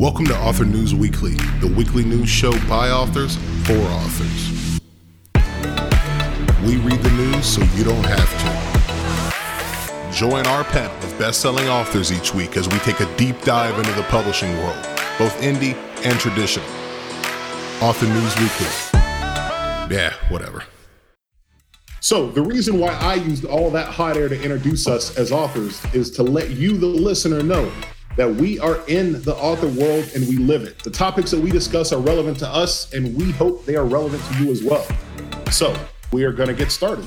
Welcome to Author News Weekly, the weekly news show by authors for authors. We read the news so you don't have to. Join our panel of best selling authors each week as we take a deep dive into the publishing world, both indie and traditional. Author News Weekly. Yeah, whatever. So, the reason why I used all that hot air to introduce us as authors is to let you, the listener, know that we are in the author world and we live it. The topics that we discuss are relevant to us, and we hope they are relevant to you as well. So, we are going to get started.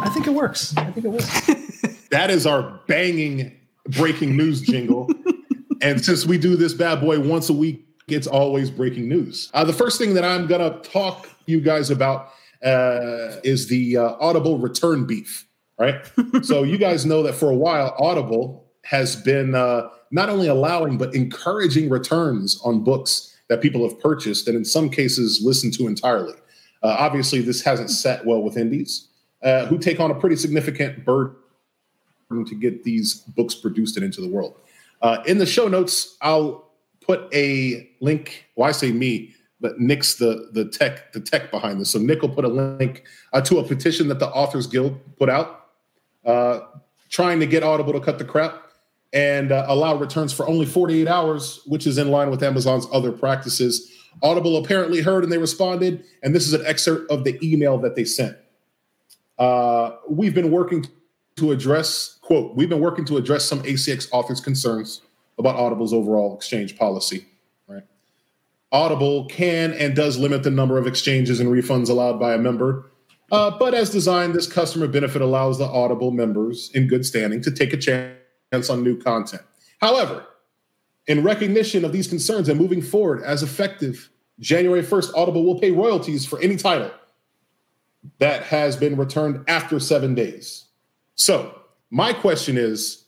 I think it works. I think it works. that is our banging breaking news jingle. and since we do this bad boy once a week, it's always breaking news. Uh, the first thing that I'm going to talk you guys about uh, is the uh, Audible return beef right? so you guys know that for a while, Audible has been uh, not only allowing but encouraging returns on books that people have purchased, and in some cases listened to entirely. Uh, obviously, this hasn't set well with indies, uh, who take on a pretty significant burden to get these books produced and into the world. Uh, in the show notes, I'll put a link. Well, I say me, but Nick's the the tech the tech behind this. So Nick will put a link uh, to a petition that the Authors Guild put out uh, trying to get Audible to cut the crap and uh, allow returns for only 48 hours, which is in line with Amazon's other practices. Audible apparently heard and they responded, and this is an excerpt of the email that they sent. Uh, we've been working to address, quote, we've been working to address some ACX authors' concerns about Audible's overall exchange policy. Right? Audible can and does limit the number of exchanges and refunds allowed by a member uh, but as designed, this customer benefit allows the Audible members in good standing to take a chance on new content. However, in recognition of these concerns and moving forward as effective January 1st, Audible will pay royalties for any title that has been returned after seven days. So my question is,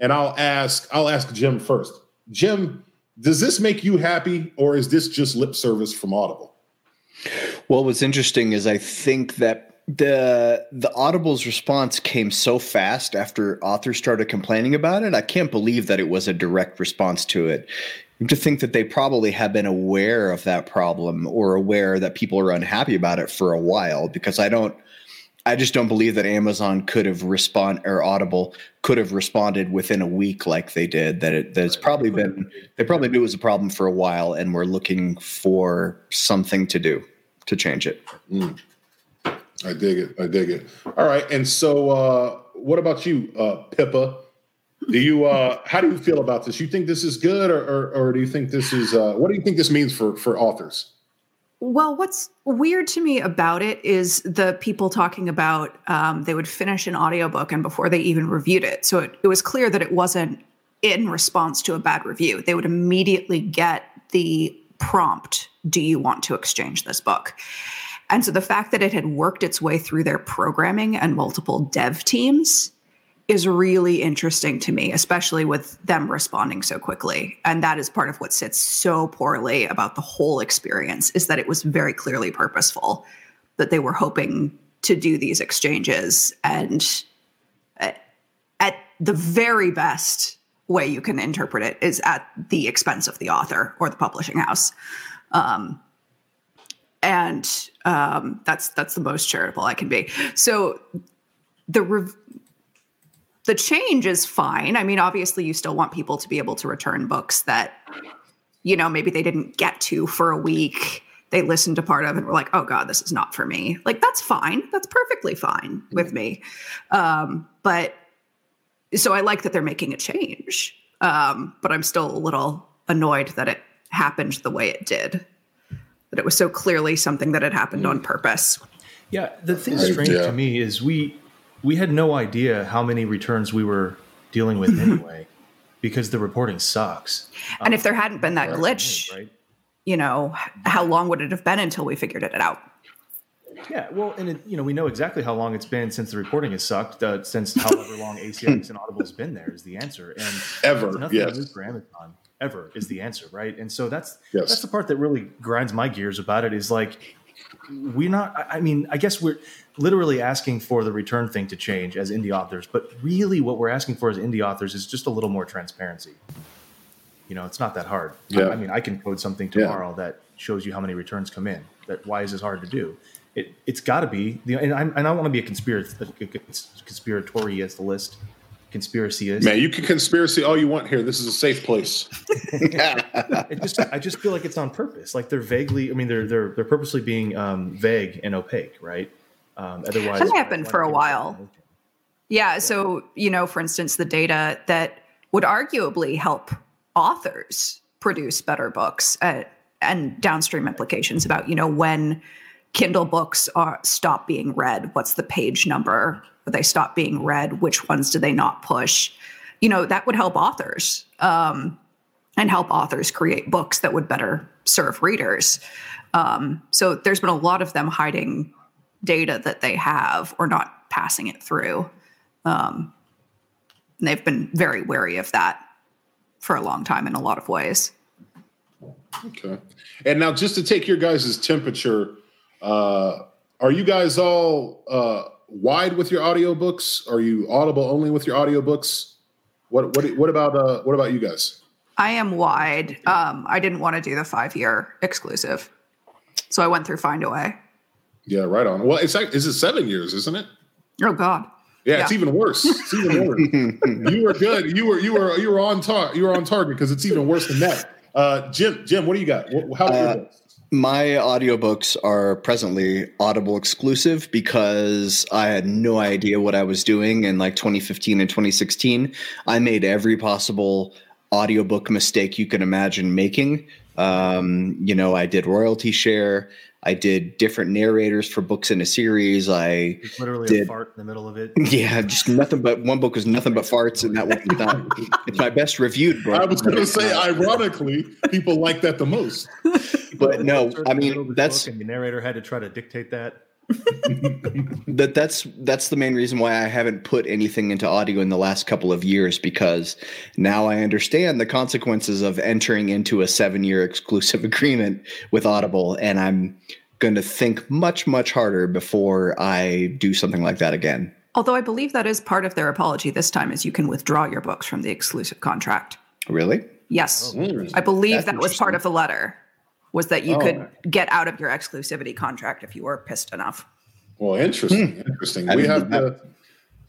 and I'll ask, I'll ask Jim first. Jim, does this make you happy or is this just lip service from Audible? Well, what's interesting is I think that the the audible's response came so fast after authors started complaining about it i can't believe that it was a direct response to it. To think that they probably have been aware of that problem or aware that people are unhappy about it for a while because i don't i just don't believe that amazon could have respond or audible could have responded within a week like they did that it that's probably been they probably knew it was a problem for a while and were looking for something to do to change it. Mm. I dig it. I dig it. All right. And so, uh, what about you, uh, Pippa? Do you uh, how do you feel about this? You think this is good, or or, or do you think this is uh, what do you think this means for for authors? Well, what's weird to me about it is the people talking about um, they would finish an audiobook and before they even reviewed it. So it, it was clear that it wasn't in response to a bad review. They would immediately get the prompt Do you want to exchange this book? And so the fact that it had worked its way through their programming and multiple dev teams is really interesting to me, especially with them responding so quickly. And that is part of what sits so poorly about the whole experience is that it was very clearly purposeful that they were hoping to do these exchanges and at the very best way you can interpret it is at the expense of the author or the publishing house. Um, and um, that's that's the most charitable I can be. So the rev- the change is fine. I mean, obviously, you still want people to be able to return books that you know maybe they didn't get to for a week. They listened to part of and were like, "Oh God, this is not for me." Like that's fine. That's perfectly fine with me. Um, but so I like that they're making a change. Um, but I'm still a little annoyed that it happened the way it did that it was so clearly something that had happened mm. on purpose. Yeah, the thing strange yeah. to me is we we had no idea how many returns we were dealing with anyway, because the reporting sucks. And um, if there hadn't been that glitch, right? you know, how long would it have been until we figured it out? Yeah, well, and it, you know, we know exactly how long it's been since the reporting has sucked. Uh, since however long ACX and Audible has been there is the answer, and ever, yes, for Amazon ever is the answer, right? And so that's yes. that's the part that really grinds my gears about it is like we're not. I mean, I guess we're literally asking for the return thing to change as indie authors, but really what we're asking for as indie authors is just a little more transparency. You know, it's not that hard. Yeah. I, I mean, I can code something tomorrow yeah. that shows you how many returns come in. That why is this hard to do? It, it's got to be. You know, and, I'm, and I don't want to be a, as the list conspiracy is. Man, you can conspiracy all you want here. This is a safe place. it just, I just feel like it's on purpose. Like they're vaguely. I mean, they're they're they're purposely being um, vague and opaque, right? Um, otherwise, that happened for a while. Yeah. So you know, for instance, the data that would arguably help authors produce better books uh, and downstream implications about you know when Kindle books are stop being read. What's the page number? they stop being read? Which ones do they not push? You know, that would help authors um, and help authors create books that would better serve readers. Um, so there's been a lot of them hiding data that they have or not passing it through. Um, they've been very wary of that for a long time in a lot of ways. Okay. And now, just to take your guys' temperature, uh, are you guys all uh, wide with your audiobooks? Are you audible only with your audiobooks? What what what about uh what about you guys? I am wide. Um, I didn't want to do the five year exclusive, so I went through Findaway. Yeah, right on. Well, it's like is it seven years, isn't it? Oh God. Yeah, yeah. it's even worse. It's even worse. you were good. You were you were you were on tar- you were on target because it's even worse than that. Uh, Jim, Jim, what do you got? How uh, my audiobooks are presently Audible exclusive because I had no idea what I was doing in like 2015 and 2016. I made every possible audiobook mistake you can imagine making. Um, you know, I did royalty share. I did different narrators for books in a series. I it's literally did, a fart in the middle of it. Yeah, just nothing but one book was nothing but farts, and that was not. it's my best reviewed book. I was going to say, ironically, people like that the most. But no, I mean that's the narrator had to try to dictate that. that that's that's the main reason why I haven't put anything into audio in the last couple of years because now I understand the consequences of entering into a 7-year exclusive agreement with Audible and I'm going to think much much harder before I do something like that again. Although I believe that is part of their apology this time is you can withdraw your books from the exclusive contract. Really? Yes. Oh, I believe That's that was part of the letter was that you oh, could get out of your exclusivity contract if you were pissed enough. Well, interesting. Hmm. Interesting. I we have the.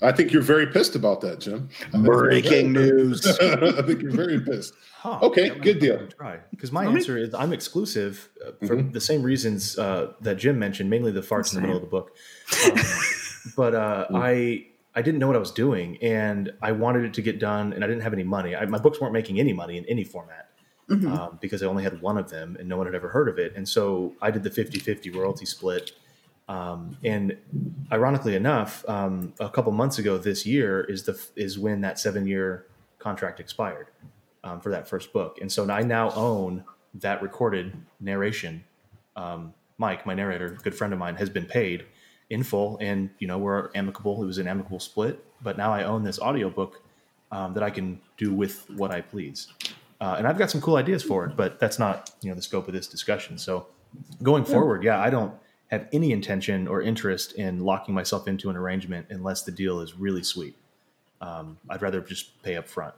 I think you're very pissed about that, Jim. Breaking news. I think you're very pissed. Huh, okay, good deal. Try because my answer is I'm exclusive uh, for mm-hmm. the same reasons uh, that Jim mentioned, mainly the farts in the middle of the book. Um, but uh, mm. I I didn't know what I was doing, and I wanted it to get done, and I didn't have any money. I, my books weren't making any money in any format mm-hmm. um, because I only had one of them and no one had ever heard of it. And so I did the 50 50 royalty split. Um, and ironically enough, um, a couple months ago this year is the is when that seven year contract expired um, for that first book, and so I now own that recorded narration. Um, Mike, my narrator, good friend of mine, has been paid in full, and you know we're amicable. It was an amicable split, but now I own this audiobook um, that I can do with what I please. Uh, and I've got some cool ideas for it, but that's not you know the scope of this discussion. So going forward, yeah, I don't have any intention or interest in locking myself into an arrangement unless the deal is really sweet. Um, I'd rather just pay up front.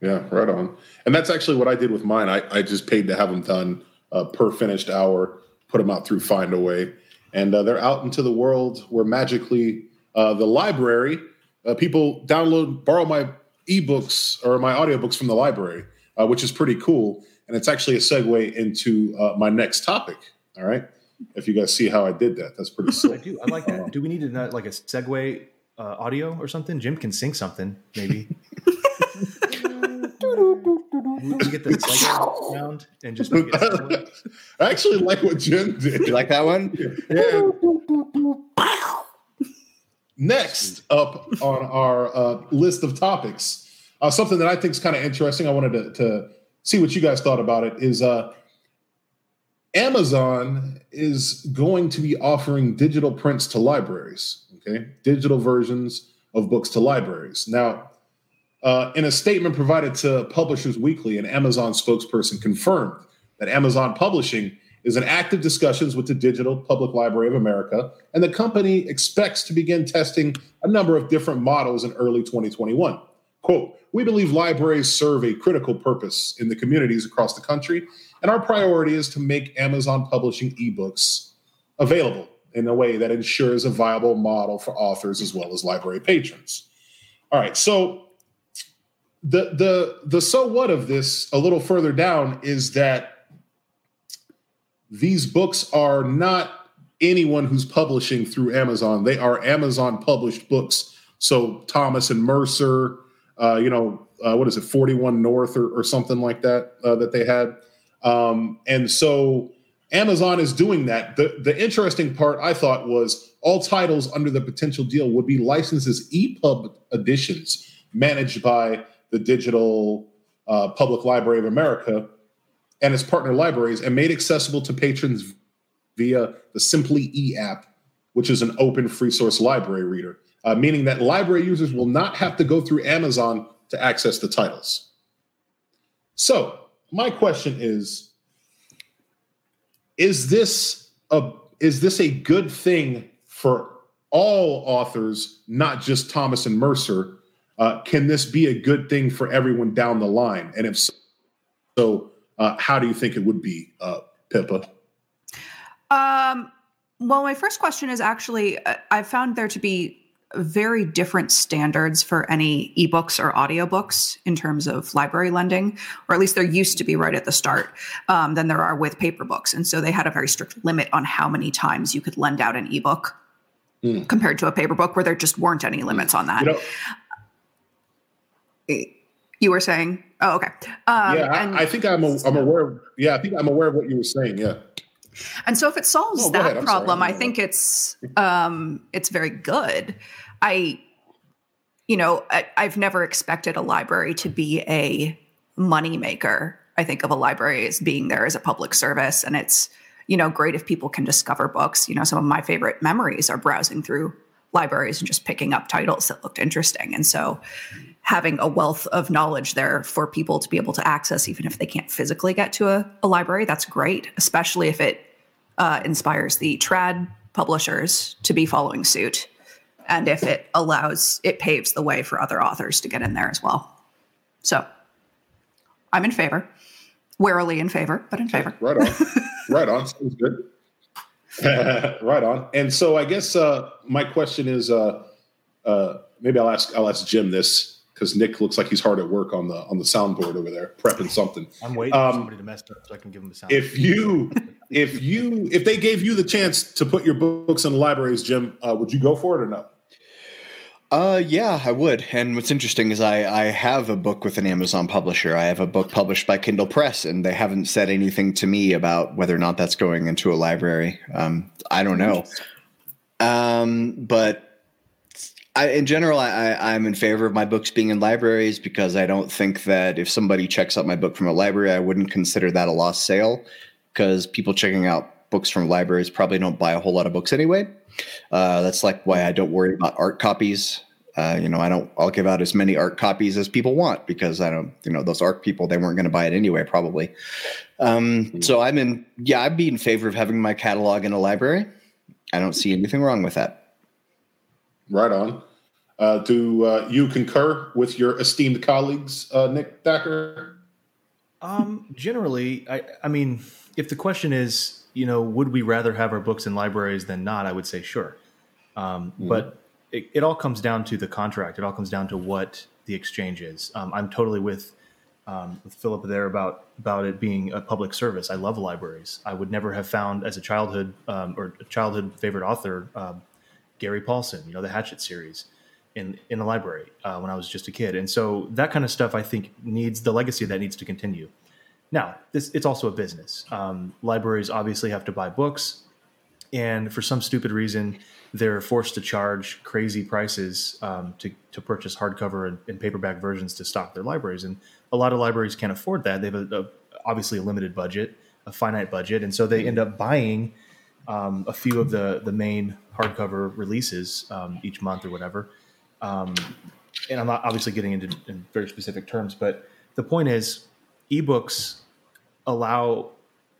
Yeah, right on. And that's actually what I did with mine. I, I just paid to have them done uh, per finished hour, put them out through Findaway, and uh, they're out into the world where magically uh, the library uh, people download, borrow my ebooks or my audiobooks from the library uh, which is pretty cool. And it's actually a segue into uh, my next topic. All right. If you guys see how I did that, that's pretty cool. I do. I like that. do we need to not like a segue uh, audio or something? Jim can sing something, maybe. we get the segue sound and just make it. I actually like what Jim did. You like that one? Yeah. Next up on our uh, list of topics uh, something that I think is kind of interesting. I wanted to, to, see what you guys thought about it. Is uh, Amazon is going to be offering digital prints to libraries? Okay, digital versions of books to libraries. Now, uh, in a statement provided to Publishers Weekly, an Amazon spokesperson confirmed that Amazon Publishing is in active discussions with the Digital Public Library of America, and the company expects to begin testing a number of different models in early 2021. Quote, we believe libraries serve a critical purpose in the communities across the country, and our priority is to make Amazon publishing ebooks available in a way that ensures a viable model for authors as well as library patrons. All right, so the the the so what of this a little further down is that these books are not anyone who's publishing through Amazon. They are Amazon published books. So Thomas and Mercer, uh, you know, uh, what is it, 41 North or, or something like that uh, that they had. Um, and so Amazon is doing that. The, the interesting part I thought was all titles under the potential deal would be licensed as EPUB editions managed by the Digital uh, Public Library of America and its partner libraries and made accessible to patrons via the Simply E app, which is an open free source library reader, uh, meaning that library users will not have to go through Amazon to access the titles. So, my question is is this a is this a good thing for all authors, not just Thomas and Mercer? Uh, can this be a good thing for everyone down the line? And if so, so uh, how do you think it would be, uh, Pippa? Um, well, my first question is actually uh, I've found there to be very different standards for any ebooks or audiobooks in terms of library lending, or at least there used to be right at the start, um, than there are with paper books. And so they had a very strict limit on how many times you could lend out an ebook mm. compared to a paper book where there just weren't any limits on that. You know, you were saying, oh, okay. Um, yeah, I, and, I, think I'm, a, I'm aware. Of, yeah, I think I'm aware of what you were saying. Yeah. And so if it solves oh, that problem, I think it's um, it's very good. I, you know, I, I've never expected a library to be a money maker. I think of a library as being there as a public service, and it's you know great if people can discover books. You know, some of my favorite memories are browsing through libraries and just picking up titles that looked interesting. And so having a wealth of knowledge there for people to be able to access, even if they can't physically get to a, a library, that's great, especially if it uh, inspires the trad publishers to be following suit. And if it allows, it paves the way for other authors to get in there as well. So I'm in favor, warily in favor, but in favor. Right on. right on. Sounds good. right on. And so I guess uh, my question is uh, uh, maybe I'll ask I'll ask Jim this because Nick looks like he's hard at work on the on the soundboard over there, prepping something. I'm waiting um, for somebody to mess up so I can give him the sound. If you if you if they gave you the chance to put your books in the libraries, Jim, uh, would you go for it or no? Uh, yeah, I would. And what's interesting is I, I have a book with an Amazon publisher. I have a book published by Kindle Press, and they haven't said anything to me about whether or not that's going into a library. Um, I don't know. Um, but I, in general, I, I'm in favor of my books being in libraries because I don't think that if somebody checks out my book from a library, I wouldn't consider that a lost sale because people checking out books from libraries probably don't buy a whole lot of books anyway. Uh, that's like why I don't worry about ARC copies. Uh, you know, I don't. I'll give out as many ARC copies as people want because I don't. You know, those ARC people they weren't going to buy it anyway, probably. Um, mm-hmm. So I'm in. Yeah, I'd be in favor of having my catalog in a library. I don't see anything wrong with that. Right on. Uh, do uh, you concur with your esteemed colleagues, uh, Nick Thacker? Um, generally, I, I mean, if the question is you know, would we rather have our books in libraries than not? I would say sure. Um, mm-hmm. But it, it, all comes down to the contract. It all comes down to what the exchange is. Um, I'm totally with um, with Philip there about about it being a public service. I love libraries. I would never have found as a childhood um, or a childhood favorite author um, Gary Paulsen, you know, the Hatchet series in in the library uh, when I was just a kid. And so that kind of stuff I think needs the legacy that needs to continue. Now, this it's also a business. Um, libraries obviously have to buy books, and for some stupid reason, they're forced to charge crazy prices um, to to purchase hardcover and, and, paperback versions to stock their libraries. And a lot of libraries can't afford that. They have a, a, obviously a limited budget, a finite budget, and so they end up buying um, a few of the the main hardcover releases um, each month or whatever. Um, and I'm not obviously getting into in very specific terms, but the point is, ebooks allow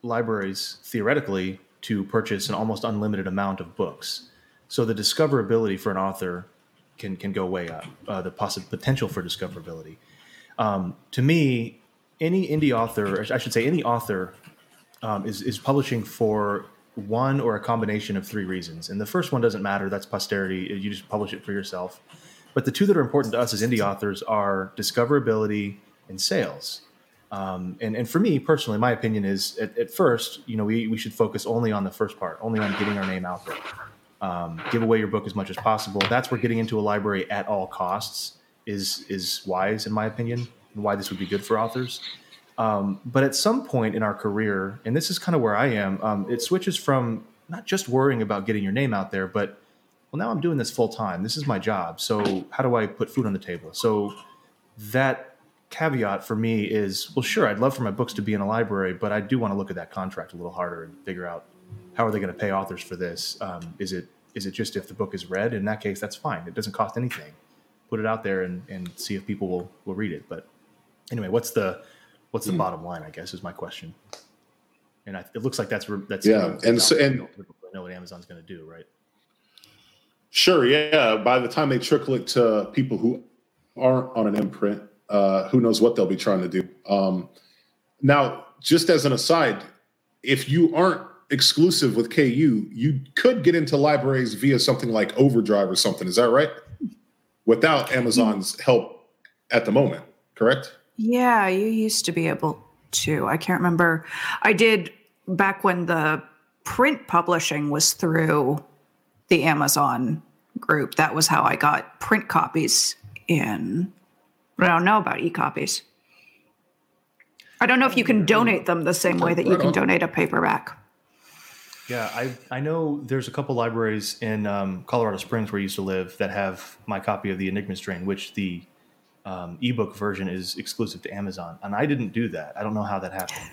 libraries theoretically to purchase an almost unlimited amount of books. So the discoverability for an author can can go way up. Uh, the possible potential for discoverability. Um, to me, any indie author, I should say, any author um, is is publishing for one or a combination of three reasons. And the first one doesn't matter; that's posterity. You just publish it for yourself. But the two that are important to us as indie authors are discoverability and sales. Um, and, and for me personally, my opinion is at, at, first, you know, we, we should focus only on the first part, only on getting our name out there. Um, give away your book as much as possible. That's where getting into a library at all costs is is wise, in my opinion, and why this would be good for authors. Um, but at some point in our career, and this is kind of where I am, um, it switches from not just worrying about getting your name out there, but well, now I'm doing this full time. This is my job. So how do I put food on the table? So that caveat for me is well, sure, I'd love for my books to be in a library, but I do want to look at that contract a little harder and figure out how are they going to pay authors for this? Um, is it is it just if the book is read? In that case, that's fine. It doesn't cost anything. Put it out there and, and see if people will, will read it. But anyway, what's the what's the mm. bottom line? I guess is my question. And I, it looks like that's that's yeah. And so and I know what Amazon's going to do, right? Sure. Yeah. By the time they trickle it to people who aren't on an imprint, uh, who knows what they'll be trying to do. Um, now, just as an aside, if you aren't exclusive with KU, you could get into libraries via something like Overdrive or something. Is that right? Without Amazon's help at the moment, correct? Yeah, you used to be able to. I can't remember. I did back when the print publishing was through the Amazon group. That was how I got print copies in I don't know about e-copies. I don't know if you can donate them the same way that you can donate a paperback. Yeah, I I know there's a couple libraries in um, Colorado Springs where I used to live that have my copy of the Enigma strain, which the um, ebook version is exclusive to Amazon, and I didn't do that. I don't know how that happened,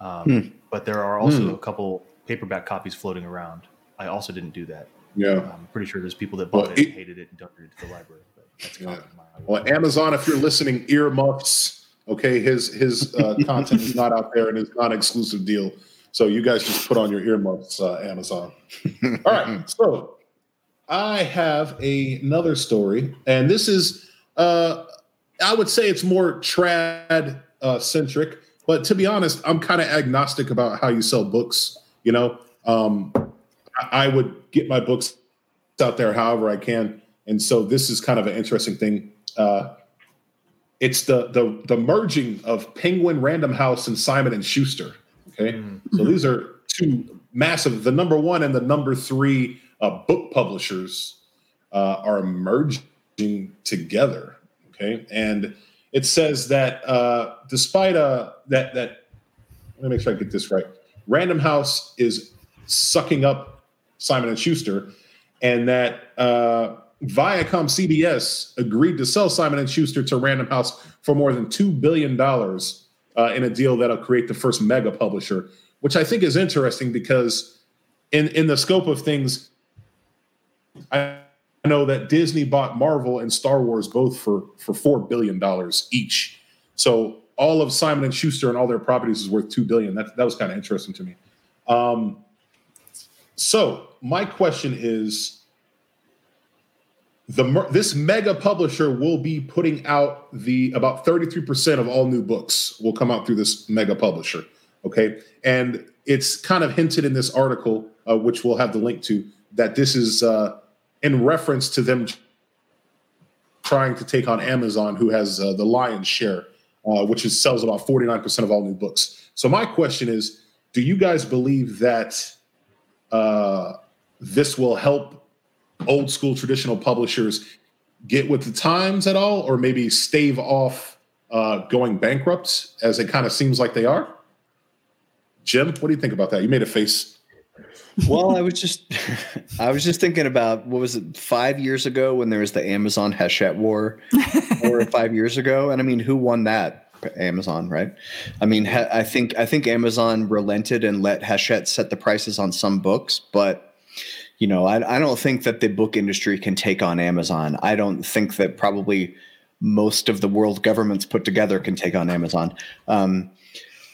um, hmm. but there are also hmm. a couple paperback copies floating around. I also didn't do that. Yeah, I'm pretty sure there's people that bought well, it, it, hated it, and donated it to the library. That's yeah. Well, Amazon, if you're listening, earmuffs. Okay, his his uh, content is not out there and it's not an exclusive deal. So you guys just put on your earmuffs, uh, Amazon. All right, so I have a, another story, and this is uh, I would say it's more trad uh, centric, but to be honest, I'm kind of agnostic about how you sell books. You know, um, I would get my books out there however I can. And so this is kind of an interesting thing. Uh, it's the the the merging of Penguin Random House and Simon and Schuster. Okay, mm-hmm. so these are two massive. The number one and the number three uh, book publishers uh, are merging together. Okay, and it says that uh, despite uh, that that let me make sure I get this right. Random House is sucking up Simon and Schuster, and that uh, Viacom CBS agreed to sell Simon and Schuster to Random House for more than two billion dollars uh, in a deal that'll create the first mega publisher, which I think is interesting because in in the scope of things, I know that Disney bought Marvel and Star Wars both for for four billion dollars each. So all of Simon and Schuster and all their properties is worth two billion. That that was kind of interesting to me. Um, so my question is the this mega publisher will be putting out the about 33% of all new books will come out through this mega publisher okay and it's kind of hinted in this article uh, which we'll have the link to that this is uh, in reference to them trying to take on amazon who has uh, the lion's share uh, which is sells about 49% of all new books so my question is do you guys believe that uh, this will help old school traditional publishers get with the times at all, or maybe stave off uh, going bankrupt, as it kind of seems like they are? Jim, what do you think about that? You made a face. Well, I was just, I was just thinking about what was it five years ago when there was the Amazon Hachette war, four or five years ago, and I mean, who won that? Amazon, right? I mean, I think I think Amazon relented and let Hachette set the prices on some books, but you know, I, I don't think that the book industry can take on Amazon. I don't think that probably most of the world governments put together can take on Amazon. Um,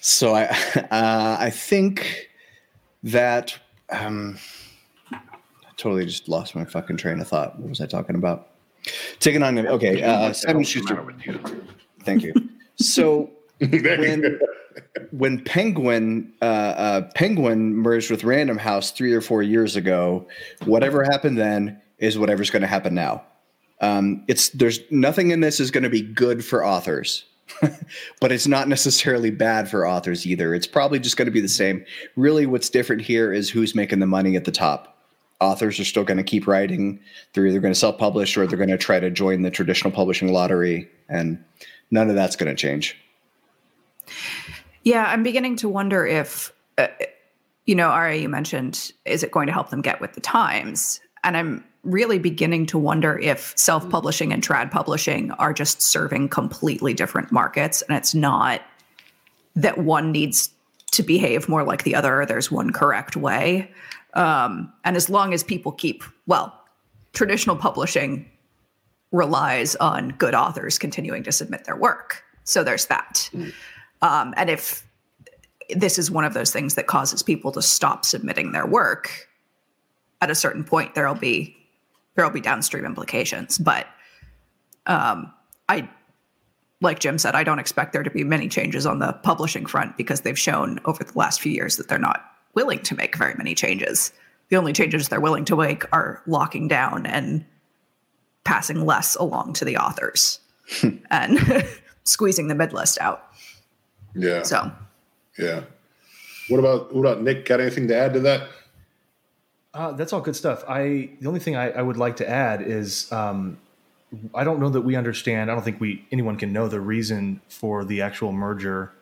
So I uh, I think that um, I totally just lost my fucking train of thought. What was I talking about? Taking on okay, uh, Simon Schuster. Thank you. So when when Penguin uh, uh, Penguin merged with Random House three or four years ago, whatever happened then is whatever's going to happen now. Um, it's there's nothing in this is going to be good for authors, but it's not necessarily bad for authors either. It's probably just going to be the same. Really, what's different here is who's making the money at the top. Authors are still going to keep writing. They're either going to self publish or they're going to try to join the traditional publishing lottery, and none of that's going to change. Yeah, I'm beginning to wonder if, uh, you know, Aria, you mentioned, is it going to help them get with the times? And I'm really beginning to wonder if self publishing and trad publishing are just serving completely different markets. And it's not that one needs to behave more like the other, there's one correct way. Um, and as long as people keep, well, traditional publishing relies on good authors continuing to submit their work. So there's that. Mm. Um, and if this is one of those things that causes people to stop submitting their work, at a certain point there'll be there'll be downstream implications. But um, I, like Jim said, I don't expect there to be many changes on the publishing front because they've shown over the last few years that they're not willing to make very many changes. The only changes they're willing to make are locking down and passing less along to the authors and squeezing the mid list out. Yeah. So. Yeah. What about what about Nick? Got anything to add to that? Uh, that's all good stuff. I the only thing I, I would like to add is um, I don't know that we understand. I don't think we anyone can know the reason for the actual merger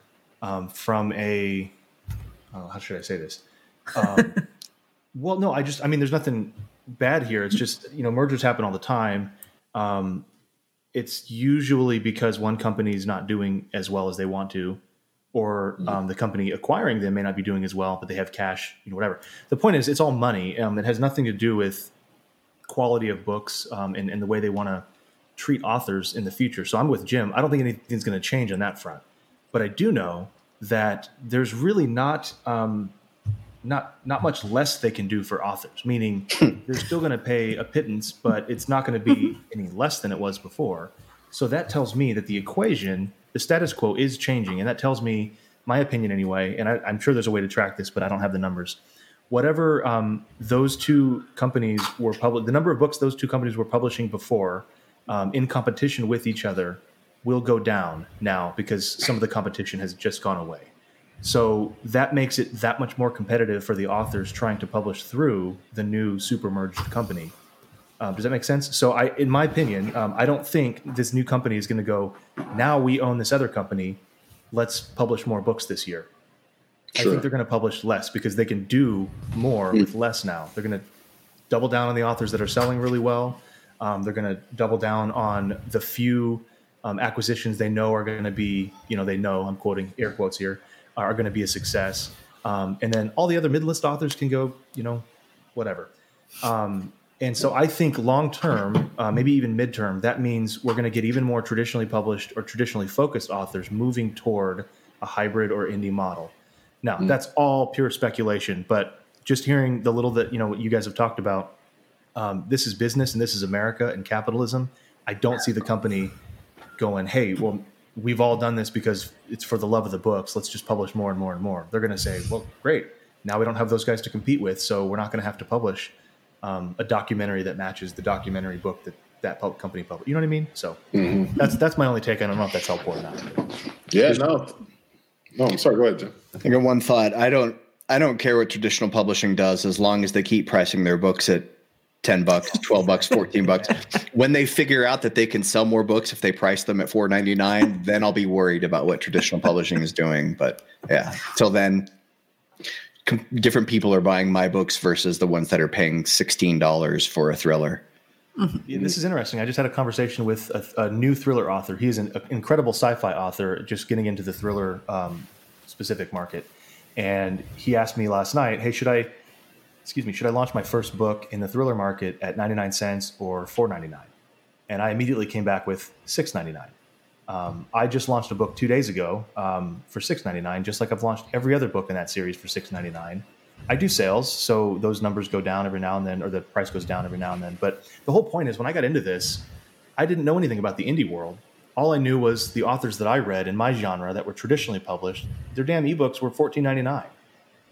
um, from a oh, how should I say this? Um, well, no, I just I mean there's nothing bad here. It's just you know mergers happen all the time. Um, it's usually because one company is not doing as well as they want to, or mm-hmm. um, the company acquiring them may not be doing as well, but they have cash, you know, whatever. The point is, it's all money. Um, it has nothing to do with quality of books um, and, and the way they want to treat authors in the future. So I'm with Jim. I don't think anything's going to change on that front, but I do know that there's really not um, not not much less they can do for authors. Meaning, they're still going to pay a pittance, but it's not going to be any less than it was before. So that tells me that the equation the status quo is changing, and that tells me my opinion anyway. And I, am sure there's a way to track this, but I don't have the numbers. Whatever um, those two companies were public, the number of books those two companies were publishing before um, in competition with each other will go down now because some of the competition has just gone away. So that makes it that much more competitive for the authors trying to publish through the new super merged company. Um, does that make sense? So, I, in my opinion, um, I don't think this new company is going to go. Now we own this other company. Let's publish more books this year. Sure. I think they're going to publish less because they can do more mm. with less now. They're going to double down on the authors that are selling really well. Um, they're going to double down on the few um, acquisitions they know are going to be, you know, they know. I'm quoting air quotes here, are going to be a success. Um, and then all the other mid-list authors can go, you know, whatever. Um, and so I think long term, uh, maybe even midterm, that means we're going to get even more traditionally published or traditionally focused authors moving toward a hybrid or indie model. Now, mm. that's all pure speculation, but just hearing the little that you know what you guys have talked about, um, this is business and this is America and capitalism. I don't see the company going, "Hey, well, we've all done this because it's for the love of the books. Let's just publish more and more and more." They're going to say, "Well, great. Now we don't have those guys to compete with, so we're not going to have to publish." Um, a documentary that matches the documentary book that that pub- company published. You know what I mean? So mm-hmm. that's that's my only take. I don't know if that's helpful or not. Yeah, no, no. I'm sorry. Go ahead, Jim. I got one thought. I don't. I don't care what traditional publishing does as long as they keep pricing their books at 10 bucks, 12 bucks, 14 bucks. When they figure out that they can sell more books if they price them at 4.99, then I'll be worried about what traditional publishing is doing, but yeah, till then com- different people are buying my books versus the ones that are paying $16 for a thriller. Mm-hmm. Yeah, this is interesting. I just had a conversation with a, a new thriller author. He is an incredible sci-fi author, just getting into the thriller um, specific market. And he asked me last night, "Hey, should I, excuse me, should I launch my first book in the thriller market at 99 cents or 4.99?" And I immediately came back with 6.99. Um, I just launched a book two days ago um, for six ninety nine, just like I've launched every other book in that series for six ninety nine. I do sales, so those numbers go down every now and then, or the price goes down every now and then. But the whole point is, when I got into this, I didn't know anything about the indie world. All I knew was the authors that I read in my genre that were traditionally published. Their damn ebooks were fourteen ninety nine,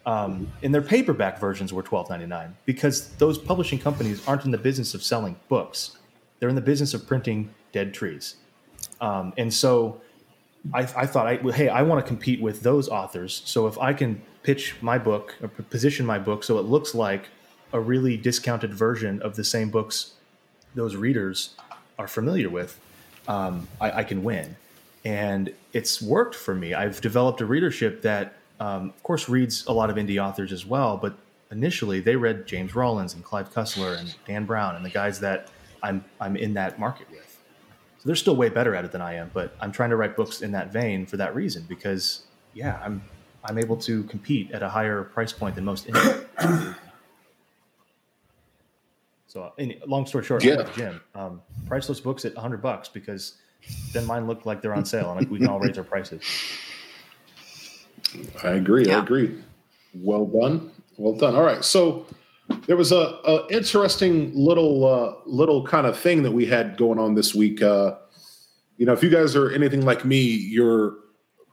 um, and their paperback versions were twelve ninety nine because those publishing companies aren't in the business of selling books; they're in the business of printing dead trees. Um, and so, I, I thought, I, hey, I want to compete with those authors. So if I can pitch my book or position my book so it looks like a really discounted version of the same books those readers are familiar with, um, I, I, can win. And it's worked for me. I've developed a readership that, um, of course, reads a lot of indie authors as well. But initially, they read James Rollins and Clive Cussler and Dan Brown and the guys that I'm I'm in that market with. So they're still way better at it than I am. But I'm trying to write books in that vein for that reason because, yeah, I'm I'm able to compete at a higher price point than most. so, long story short, yeah. Jim, um, priceless books at 100 bucks because then mine look like they're on sale and like we can all raise our prices. I agree. Yeah. I agree. Well done. Well done. All right. So there was a, a interesting little uh, little kind of thing that we had going on this week. Uh, you know, if you guys are anything like me, you're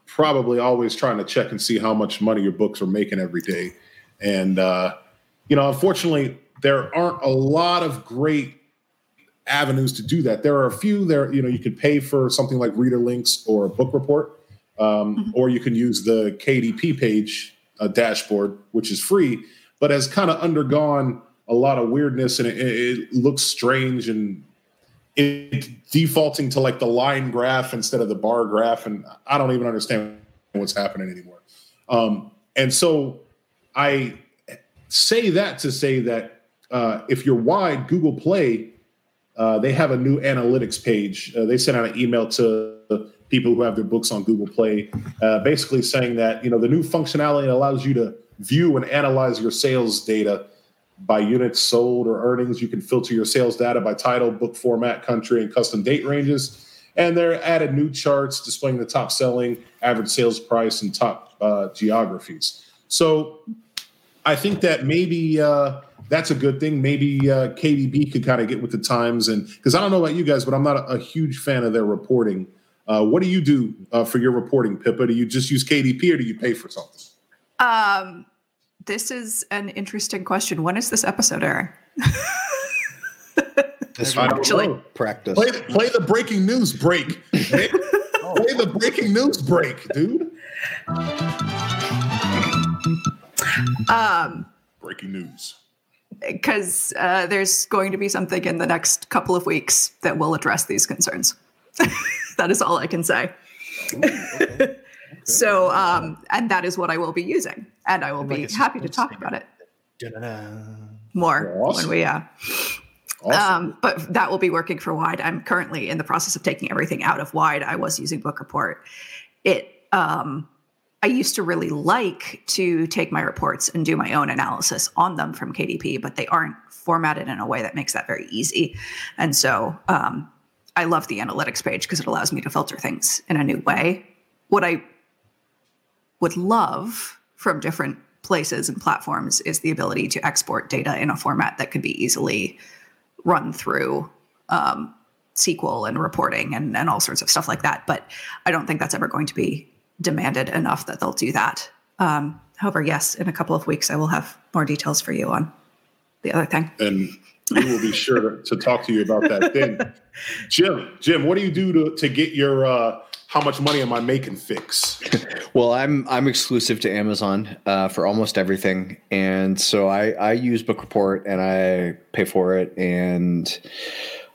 probably always trying to check and see how much money your books are making every day. And, uh, you know, unfortunately, there aren't a lot of great avenues to do that. There are a few there, you know, you could pay for something like ReaderLinks or a book report, um, mm-hmm. or you can use the KDP page uh, dashboard, which is free, but has kind of undergone a lot of weirdness and it, it looks strange and it's defaulting to like the line graph instead of the bar graph, and I don't even understand what's happening anymore. Um, and so I say that to say that uh, if you're wide, Google Play, uh, they have a new analytics page. Uh, they sent out an email to people who have their books on Google Play, uh, basically saying that you know the new functionality allows you to view and analyze your sales data by units sold or earnings. You can filter your sales data by title, book format, country, and custom date ranges. And they're added new charts displaying the top selling, average sales price, and top uh, geographies. So I think that maybe uh, that's a good thing. Maybe uh, KDP could kind of get with the times. And because I don't know about you guys, but I'm not a, a huge fan of their reporting. Uh, what do you do uh, for your reporting, Pippa? Do you just use KDP or do you pay for something? Um, this is an interesting question. When is this episode airing? this actually practice. Play, play, the breaking news break. play, play the breaking news break, dude. Um, breaking news. Because uh, there's going to be something in the next couple of weeks that will address these concerns. that is all I can say. Ooh, okay. So, um, and that is what I will be using, and I will be like happy to talk about it more awesome. when we. Uh, awesome. um, but that will be working for Wide. I'm currently in the process of taking everything out of Wide. I was using Book Report. It. Um, I used to really like to take my reports and do my own analysis on them from KDP, but they aren't formatted in a way that makes that very easy. And so um, I love the analytics page because it allows me to filter things in a new way. What I would love from different places and platforms is the ability to export data in a format that could be easily run through um, SQL and reporting and, and all sorts of stuff like that. But I don't think that's ever going to be demanded enough that they'll do that. Um, however, yes, in a couple of weeks, I will have more details for you on the other thing. And we will be sure to, talk to you about that thing. Jim, Jim, what do you do to, to get your uh, how much money am I making fix? well, I'm I'm exclusive to Amazon uh, for almost everything, and so I I use Book Report and I pay for it, and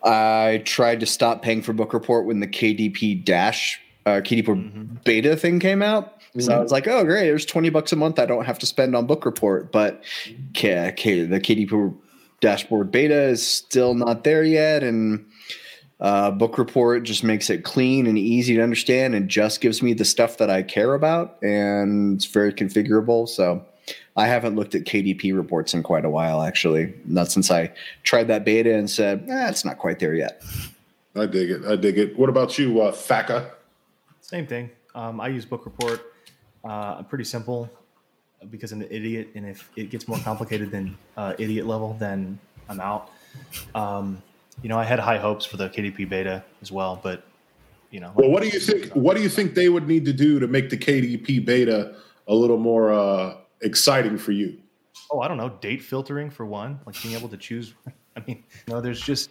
I tried to stop paying for Book Report when the KDP Dash uh, KDP mm-hmm. beta thing came out. Mm-hmm. So I was like, oh great, there's twenty bucks a month I don't have to spend on Book Report, but K- K- the KDP dashboard beta is still not there yet, and uh, book report just makes it clean and easy to understand and just gives me the stuff that I care about. And it's very configurable. So I haven't looked at KDP reports in quite a while, actually. Not since I tried that beta and said, eh, it's not quite there yet. I dig it. I dig it. What about you, uh, Thacker? Same thing. Um, I use Book Report. Uh, pretty simple because I'm an idiot, and if it gets more complicated than uh, idiot level, then I'm out. Um, you know, I had high hopes for the KDP beta as well, but you know. Well, what do you think? What do you think they would need to do to make the KDP beta a little more uh, exciting for you? Oh, I don't know. Date filtering for one, like being able to choose. I mean, you know, there's just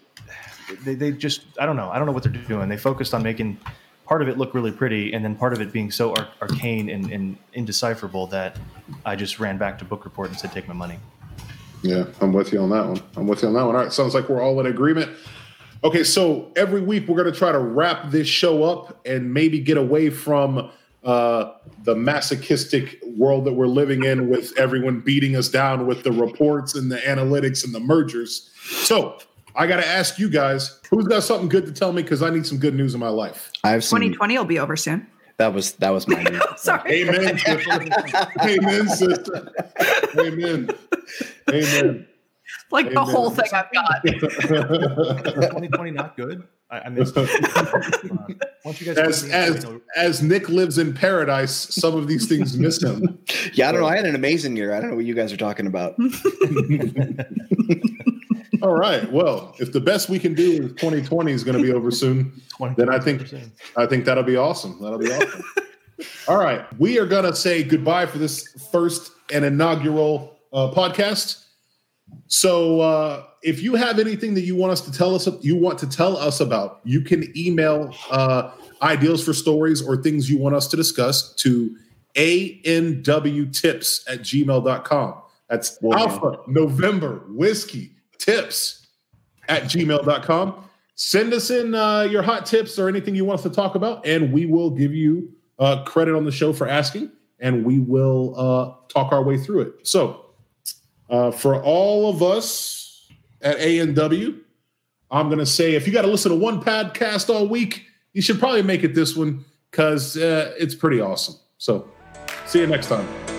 they, they just I don't know. I don't know what they're doing. They focused on making part of it look really pretty, and then part of it being so ar- arcane and, and indecipherable that I just ran back to Book Report and said, "Take my money." Yeah, I'm with you on that one. I'm with you on that one. All right, sounds like we're all in agreement. Okay, so every week we're going to try to wrap this show up and maybe get away from uh, the masochistic world that we're living in with everyone beating us down with the reports and the analytics and the mergers. So I got to ask you guys, who's got something good to tell me? Because I need some good news in my life. I have some. 2020 will be over soon. That was that was my. news. Sorry. Amen, sister. Amen, sister. Amen. Amen. Like the whole thing I've got. 2020 not good. I, I missed it. Once you guys As put me- as as Nick lives in paradise, some of these things miss him. Yeah, I don't know. I had an amazing year. I don't know what you guys are talking about. All right. Well, if the best we can do is 2020 is going to be over soon, 20, then I think I think that'll be awesome. That'll be awesome. All right. We are going to say goodbye for this first and inaugural uh, podcast. So, uh, if you have anything that you want us to tell us, you want to tell us about, you can email uh, ideas for stories or things you want us to discuss to anwtips at gmail.com. That's Well done. Alpha November Whiskey Tips at gmail.com. Send us in uh, your hot tips or anything you want us to talk about, and we will give you uh, credit on the show for asking, and we will uh, talk our way through it. So, uh, for all of us at A&W, I'm going to say if you got to listen to one podcast all week, you should probably make it this one because uh, it's pretty awesome. So, see you next time.